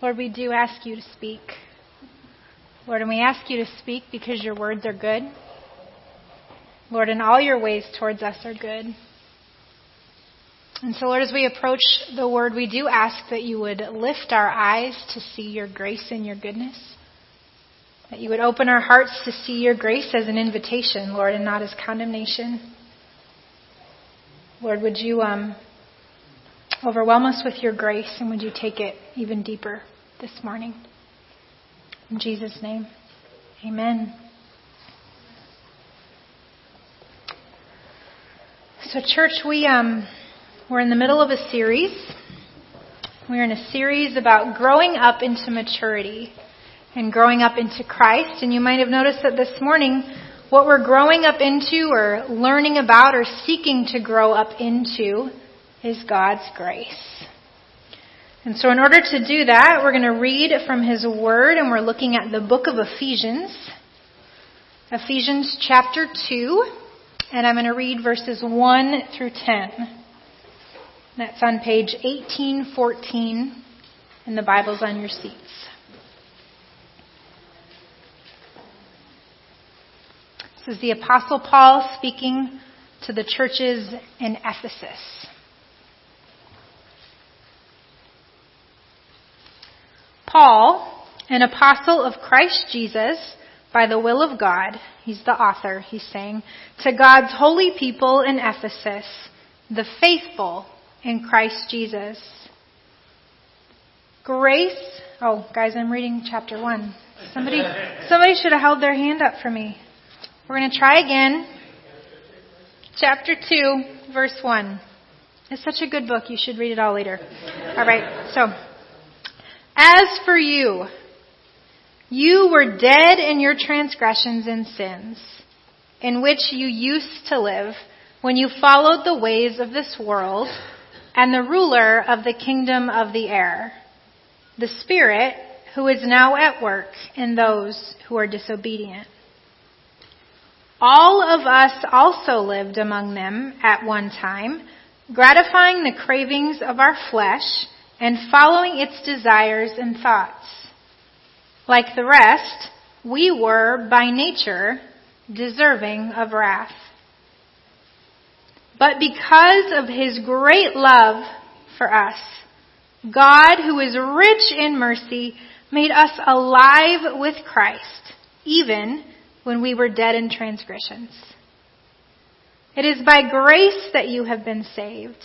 Lord, we do ask you to speak. Lord, and we ask you to speak because your words are good. Lord, and all your ways towards us are good. And so, Lord, as we approach the word, we do ask that you would lift our eyes to see your grace and your goodness. That you would open our hearts to see your grace as an invitation, Lord, and not as condemnation. Lord, would you um, overwhelm us with your grace and would you take it even deeper this morning? In Jesus' name, amen. So, church, we um, we're in the middle of a series. We're in a series about growing up into maturity and growing up into Christ. And you might have noticed that this morning, what we're growing up into or learning about or seeking to grow up into is God's grace. And so in order to do that, we're going to read from His Word and we're looking at the book of Ephesians. Ephesians chapter 2, and I'm going to read verses 1 through 10. That's on page 1814 in the Bibles on your seats. This is the Apostle Paul speaking to the churches in Ephesus. Paul, an apostle of Christ Jesus, by the will of God, he's the author, he's saying, to God's holy people in Ephesus, the faithful in Christ Jesus. Grace, oh guys, I'm reading chapter 1. Somebody, somebody should have held their hand up for me. We're going to try again. Chapter 2, verse 1. It's such a good book, you should read it all later. Alright, so, as for you, you were dead in your transgressions and sins, in which you used to live when you followed the ways of this world and the ruler of the kingdom of the air, the Spirit who is now at work in those who are disobedient. All of us also lived among them at one time, gratifying the cravings of our flesh and following its desires and thoughts. Like the rest, we were by nature deserving of wrath. But because of his great love for us, God, who is rich in mercy, made us alive with Christ, even when we were dead in transgressions. It is by grace that you have been saved.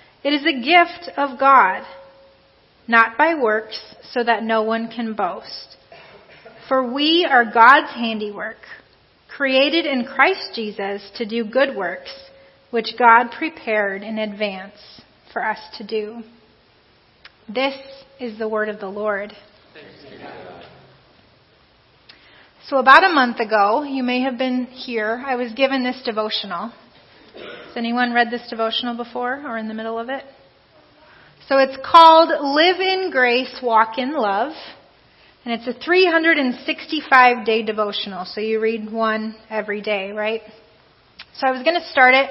it is a gift of God, not by works, so that no one can boast. For we are God's handiwork, created in Christ Jesus to do good works, which God prepared in advance for us to do. This is the word of the Lord. So about a month ago, you may have been here, I was given this devotional. Has anyone read this devotional before or in the middle of it? So it's called Live in Grace, Walk in Love. And it's a 365 day devotional. So you read one every day, right? So I was going to start it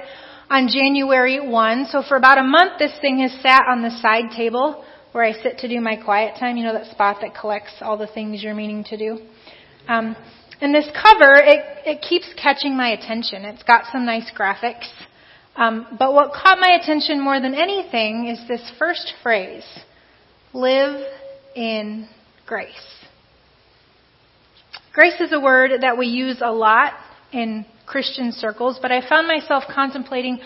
on January 1. So for about a month, this thing has sat on the side table where I sit to do my quiet time. You know that spot that collects all the things you're meaning to do? Um, and this cover, it, it keeps catching my attention. It's got some nice graphics. Um, but what caught my attention more than anything is this first phrase live in grace. Grace is a word that we use a lot in Christian circles, but I found myself contemplating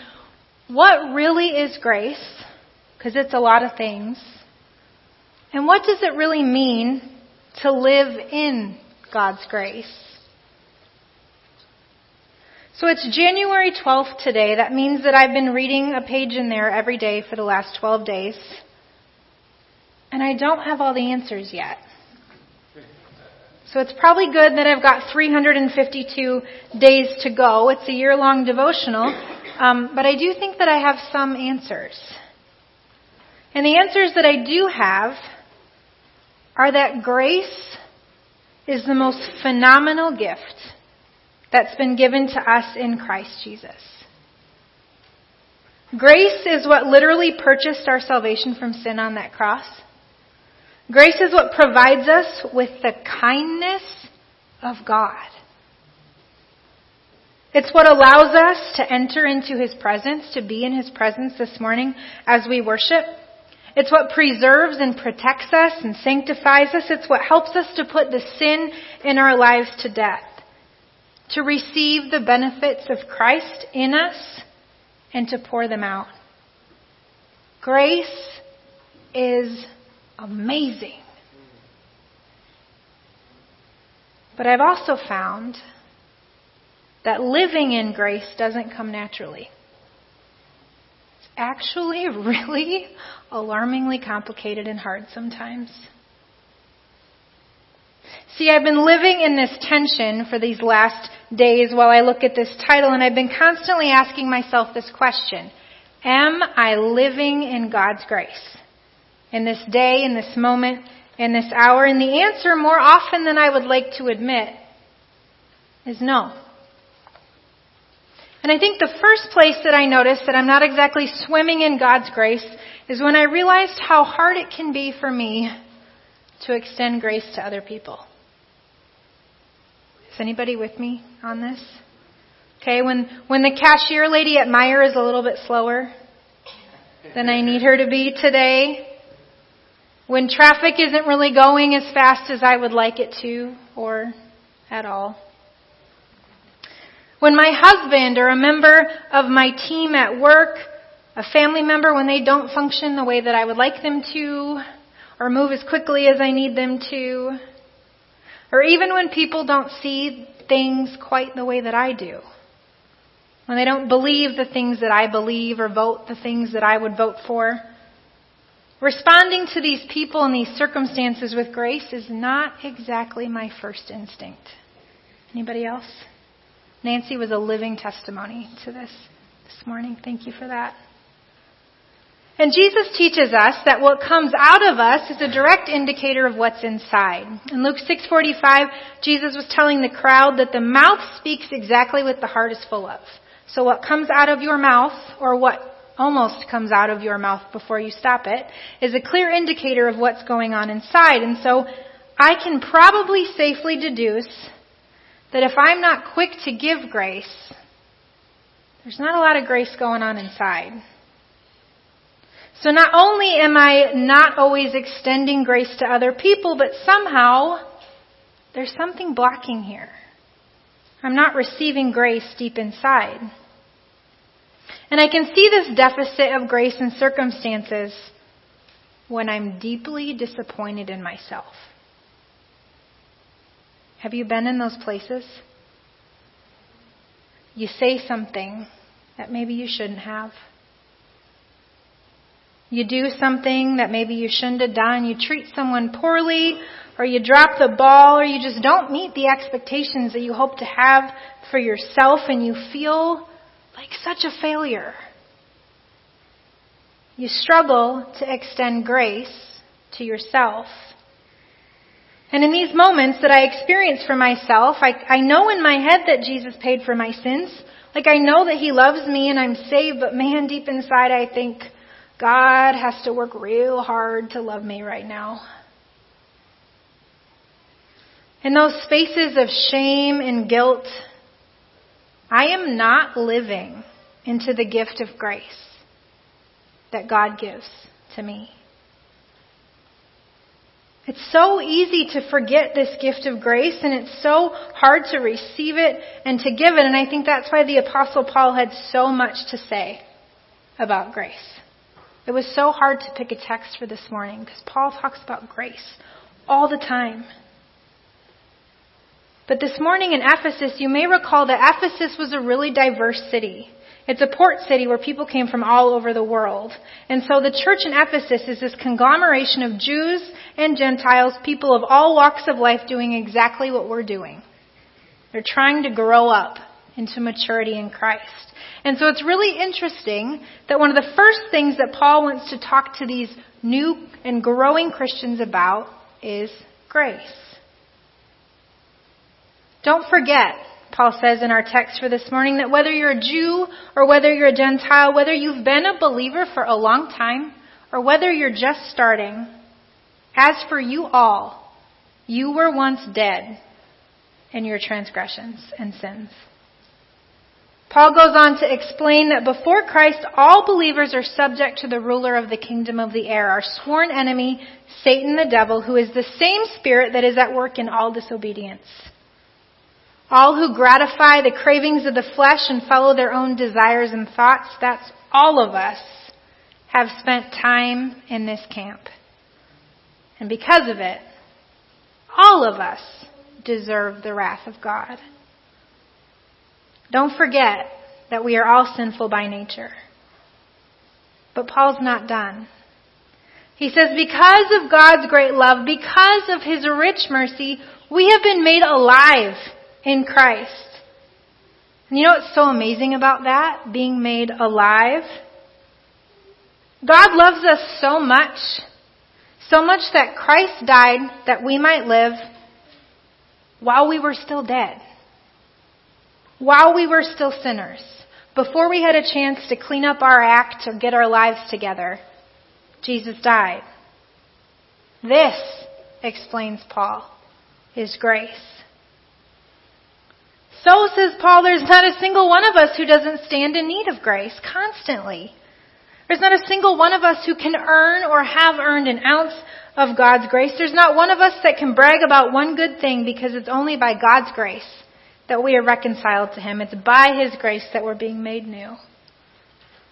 what really is grace, because it's a lot of things, and what does it really mean to live in God's grace? So it's January 12th today. That means that I've been reading a page in there every day for the last 12 days. And I don't have all the answers yet. So it's probably good that I've got 352 days to go. It's a year long devotional. Um, but I do think that I have some answers. And the answers that I do have are that grace is the most phenomenal gift that's been given to us in Christ Jesus. Grace is what literally purchased our salvation from sin on that cross. Grace is what provides us with the kindness of God. It's what allows us to enter into His presence, to be in His presence this morning as we worship. It's what preserves and protects us and sanctifies us. It's what helps us to put the sin in our lives to death. To receive the benefits of Christ in us and to pour them out. Grace is amazing. But I've also found that living in grace doesn't come naturally. Actually really alarmingly complicated and hard sometimes. See, I've been living in this tension for these last days while I look at this title, and I've been constantly asking myself this question Am I living in God's grace? in this day, in this moment, in this hour? And the answer, more often than I would like to admit, is no. And I think the first place that I noticed that I'm not exactly swimming in God's grace is when I realized how hard it can be for me to extend grace to other people. Is anybody with me on this? Okay, when, when the cashier lady at Meijer is a little bit slower than I need her to be today, when traffic isn't really going as fast as I would like it to, or at all. When my husband or a member of my team at work, a family member, when they don't function the way that I would like them to, or move as quickly as I need them to, or even when people don't see things quite the way that I do. When they don't believe the things that I believe or vote the things that I would vote for. Responding to these people and these circumstances with grace is not exactly my first instinct. Anybody else? Nancy was a living testimony to this this morning. Thank you for that. And Jesus teaches us that what comes out of us is a direct indicator of what's inside. In Luke 6:45, Jesus was telling the crowd that the mouth speaks exactly what the heart is full of. So what comes out of your mouth or what almost comes out of your mouth before you stop it is a clear indicator of what's going on inside. And so I can probably safely deduce that if I'm not quick to give grace, there's not a lot of grace going on inside. So not only am I not always extending grace to other people, but somehow there's something blocking here. I'm not receiving grace deep inside. And I can see this deficit of grace in circumstances when I'm deeply disappointed in myself. Have you been in those places? You say something that maybe you shouldn't have. You do something that maybe you shouldn't have done. You treat someone poorly, or you drop the ball, or you just don't meet the expectations that you hope to have for yourself, and you feel like such a failure. You struggle to extend grace to yourself. And in these moments that I experience for myself, I, I know in my head that Jesus paid for my sins. Like I know that He loves me and I'm saved, but man, deep inside I think God has to work real hard to love me right now. In those spaces of shame and guilt, I am not living into the gift of grace that God gives to me. It's so easy to forget this gift of grace and it's so hard to receive it and to give it. And I think that's why the apostle Paul had so much to say about grace. It was so hard to pick a text for this morning because Paul talks about grace all the time. But this morning in Ephesus, you may recall that Ephesus was a really diverse city. It's a port city where people came from all over the world. And so the church in Ephesus is this conglomeration of Jews and Gentiles, people of all walks of life doing exactly what we're doing. They're trying to grow up into maturity in Christ. And so it's really interesting that one of the first things that Paul wants to talk to these new and growing Christians about is grace. Don't forget, Paul says in our text for this morning, that whether you're a Jew or whether you're a Gentile, whether you've been a believer for a long time or whether you're just starting, as for you all, you were once dead in your transgressions and sins. Paul goes on to explain that before Christ, all believers are subject to the ruler of the kingdom of the air, our sworn enemy, Satan the devil, who is the same spirit that is at work in all disobedience. All who gratify the cravings of the flesh and follow their own desires and thoughts, that's all of us, have spent time in this camp. And because of it, all of us deserve the wrath of God. Don't forget that we are all sinful by nature. But Paul's not done. He says, because of God's great love, because of His rich mercy, we have been made alive in Christ. And you know what's so amazing about that? Being made alive? God loves us so much, so much that Christ died that we might live while we were still dead while we were still sinners, before we had a chance to clean up our act or get our lives together, Jesus died. This, explains Paul, is grace. So, says Paul, there's not a single one of us who doesn't stand in need of grace constantly. There's not a single one of us who can earn or have earned an ounce of God's grace. There's not one of us that can brag about one good thing because it's only by God's grace that we are reconciled to Him. It's by His grace that we're being made new.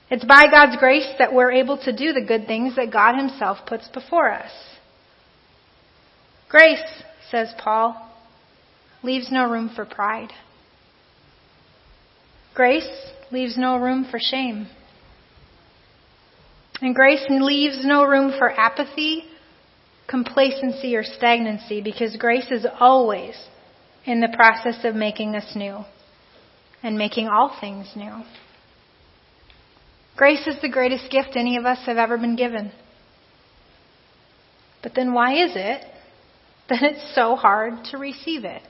It's by God's grace that we're able to do the good things that God Himself puts before us. Grace, says Paul, leaves no room for pride. Grace leaves no room for shame. And grace leaves no room for apathy, complacency, or stagnancy because grace is always in the process of making us new and making all things new. Grace is the greatest gift any of us have ever been given. But then why is it that it's so hard to receive it?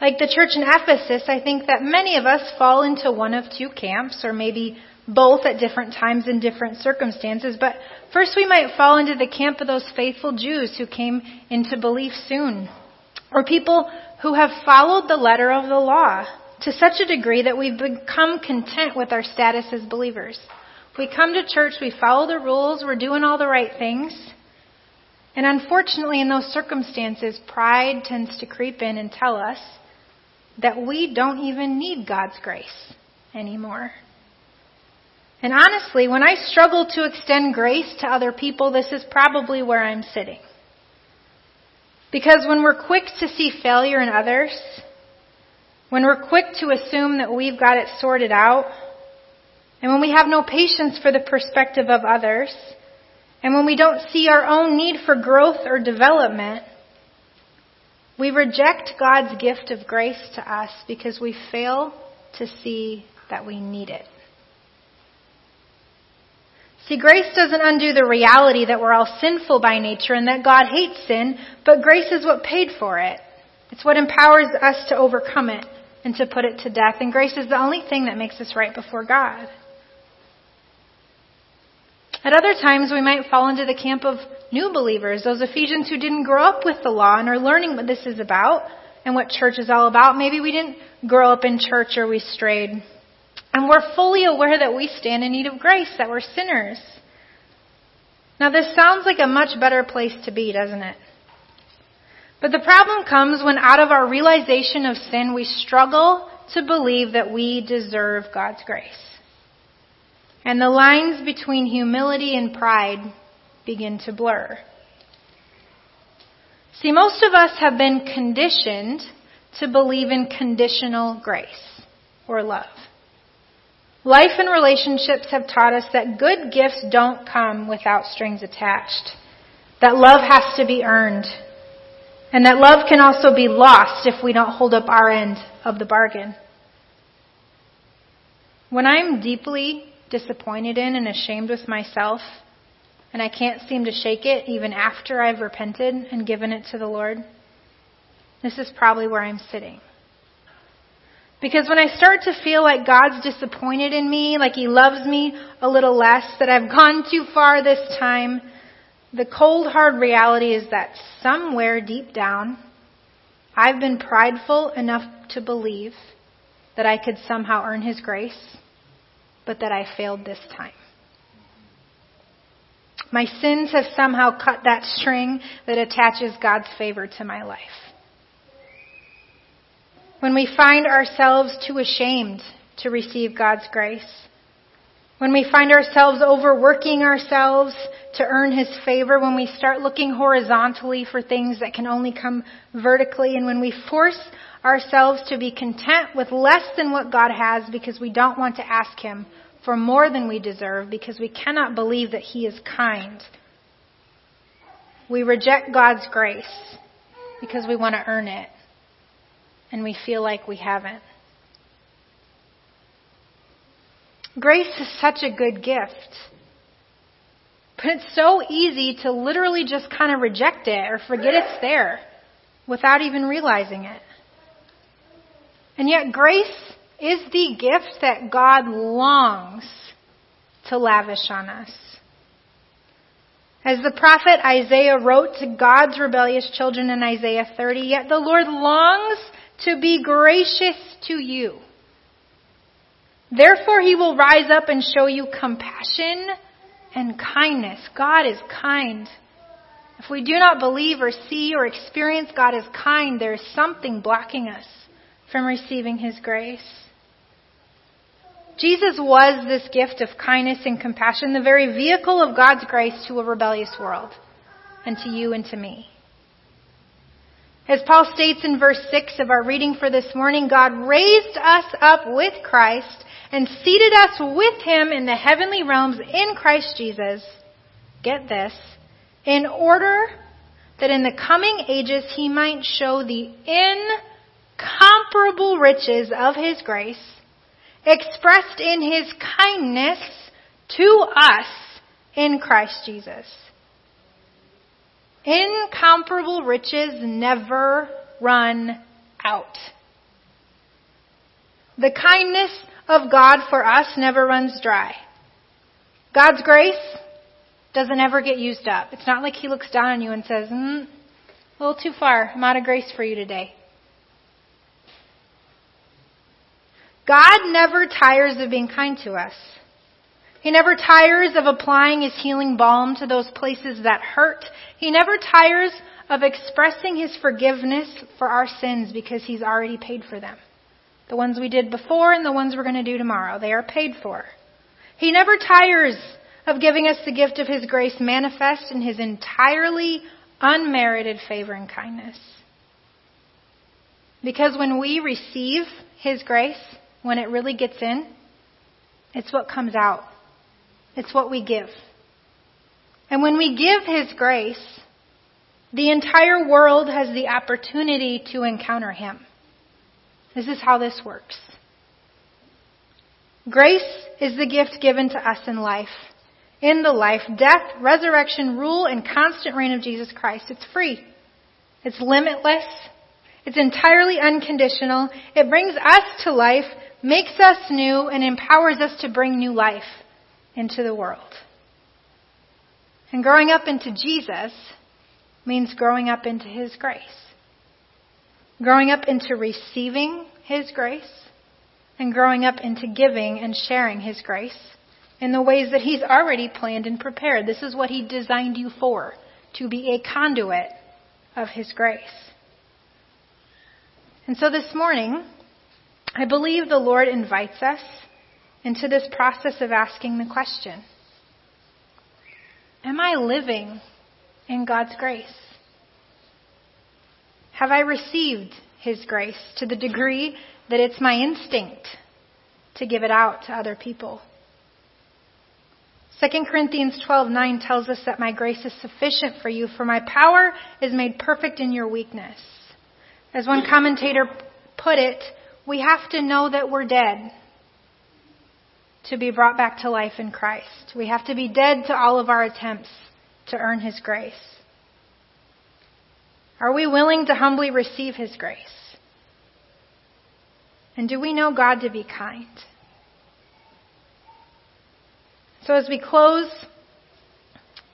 Like the church in Ephesus, I think that many of us fall into one of two camps, or maybe both at different times in different circumstances. But first, we might fall into the camp of those faithful Jews who came into belief soon, or people who have followed the letter of the law to such a degree that we've become content with our status as believers. We come to church, we follow the rules, we're doing all the right things. And unfortunately, in those circumstances, pride tends to creep in and tell us that we don't even need God's grace anymore. And honestly, when I struggle to extend grace to other people, this is probably where I'm sitting. Because when we're quick to see failure in others, when we're quick to assume that we've got it sorted out, and when we have no patience for the perspective of others, and when we don't see our own need for growth or development, we reject God's gift of grace to us because we fail to see that we need it. See, grace doesn't undo the reality that we're all sinful by nature and that God hates sin, but grace is what paid for it. It's what empowers us to overcome it and to put it to death. And grace is the only thing that makes us right before God. At other times, we might fall into the camp of new believers, those Ephesians who didn't grow up with the law and are learning what this is about and what church is all about. Maybe we didn't grow up in church or we strayed. And we're fully aware that we stand in need of grace, that we're sinners. Now, this sounds like a much better place to be, doesn't it? But the problem comes when, out of our realization of sin, we struggle to believe that we deserve God's grace. And the lines between humility and pride begin to blur. See, most of us have been conditioned to believe in conditional grace. or love. Life and relationships have taught us that good gifts don't come without strings attached, that love has to be earned, and that love can also be lost if we don't hold up our end of the bargain. When I'm deeply disappointed in and ashamed with myself, and I can't seem to shake it even after I've repented and given it to the Lord, this is probably where I'm sitting. Because when I start to feel like God's disappointed in me, like He loves me a little less, that I've gone too far this time, the cold hard reality is that somewhere deep down, I've been prideful enough to believe that I could somehow earn His grace, but that I failed this time. My sins have somehow cut that string that attaches God's favor to my life. When we find ourselves too ashamed to receive God's grace, when we find ourselves overworking ourselves to earn His favor, when we start looking horizontally for things that can only come vertically, and when we force ourselves to be content with less than what God has because we don't want to ask Him for more than we deserve because we cannot believe that He is kind. We reject God's grace because we want to earn it and we feel like we haven't. Grace is such a good gift. But it's so easy to literally just kind of reject it or forget it's there without even realizing it. And yet grace is the gift that God longs to lavish on us. As the prophet Isaiah wrote to God's rebellious children in Isaiah 30, yet the Lord longs to be gracious to you Therefore he will rise up and show you compassion and kindness. God is kind. If we do not believe or see or experience God as kind, there is something blocking us from receiving his grace. Jesus was this gift of kindness and compassion, the very vehicle of God's grace to a rebellious world, and to you and to me. As Paul states in verse 6 of our reading for this morning, God raised us up with Christ and seated us with him in the heavenly realms in Christ Jesus. Get this. In order that in the coming ages he might show the incomparable riches of his grace expressed in his kindness to us in Christ Jesus. Incomparable riches never run out. The kindness of God for us never runs dry. God's grace doesn't ever get used up. It's not like He looks down on you and says, mm, a little too far. I'm out of grace for you today. God never tires of being kind to us. He never tires of applying His healing balm to those places that hurt. He never tires of expressing His forgiveness for our sins because He's already paid for them. The ones we did before and the ones we're going to do tomorrow. They are paid for. He never tires of giving us the gift of His grace manifest in His entirely unmerited favor and kindness. Because when we receive His grace, when it really gets in, it's what comes out. It's what we give. And when we give His grace, the entire world has the opportunity to encounter Him. This is how this works. Grace is the gift given to us in life. In the life, death, resurrection, rule, and constant reign of Jesus Christ. It's free. It's limitless. It's entirely unconditional. It brings us to life, makes us new, and empowers us to bring new life into the world. And growing up into Jesus means growing up into His grace growing up into receiving His grace, and growing up into giving and sharing His grace in the ways that He's already planned and prepared. This is what He designed you for, to be a conduit of His grace. And so this morning, I believe the Lord invites us into this process of asking the question Am I living in God's grace? Have I received His grace to the degree that it's my instinct to give it out to other people. 2 Corinthians 12:9 tells us that my grace is sufficient for you for my power is made perfect in your weakness. As one commentator put it, we have to know that we're dead to be brought back to life in Christ. We have to be dead to all of our attempts to earn his grace. Are we willing to humbly receive his grace? And do we know God to be kind? So as we close,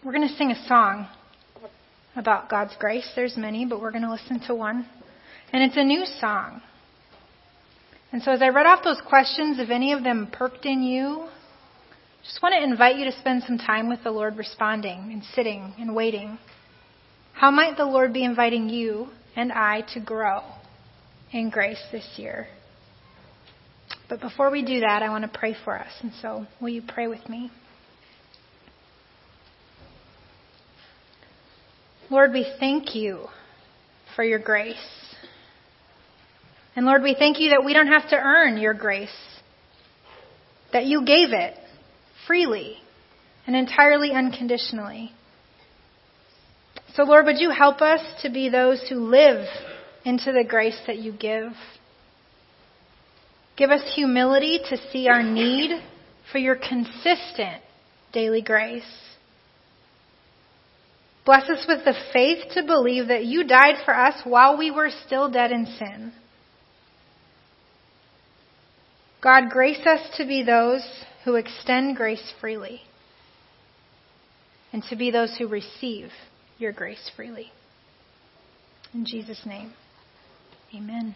we're going to sing a song about God's grace. There's many, but we're going to listen to one. And it's a new song. And so as I read off those questions, if any of them perked in you, just want to invite you to spend some time with the Lord responding and sitting and waiting. How might the Lord be inviting you and I to grow in grace this year? But before we do that, I want to pray for us. And so, will you pray with me? Lord, we thank you for your grace. And Lord, we thank you that we don't have to earn your grace, that you gave it freely and entirely unconditionally. So, Lord, would you help us to be those who live into the grace that you give? Give us humility to see our need for your consistent daily grace. Bless us with the faith to believe that you died for us while we were still dead in sin. God, grace us to be those who extend grace freely and to be those who receive your grace freely. In Jesus' name, amen.